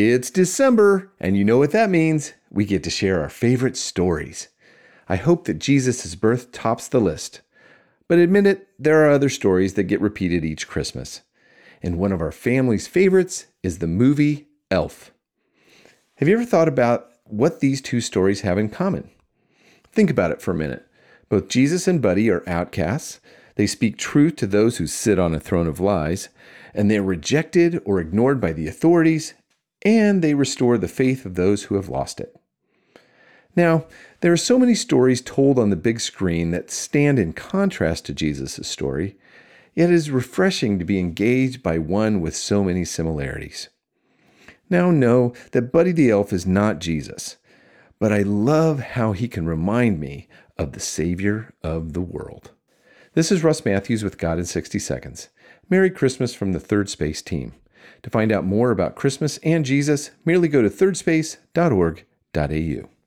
It's December, and you know what that means. We get to share our favorite stories. I hope that Jesus' birth tops the list. But admit it, there are other stories that get repeated each Christmas. And one of our family's favorites is the movie Elf. Have you ever thought about what these two stories have in common? Think about it for a minute. Both Jesus and Buddy are outcasts. They speak truth to those who sit on a throne of lies, and they're rejected or ignored by the authorities, and they restore the faith of those who have lost it. Now, there are so many stories told on the big screen that stand in contrast to Jesus' story, yet it is refreshing to be engaged by one with so many similarities. Now, know that Buddy the Elf is not Jesus, but I love how he can remind me of the Savior of the world. This is Russ Matthews with God in 60 Seconds. Merry Christmas from the Third Space team. To find out more about Christmas and Jesus, merely go to thirdspace.org.au.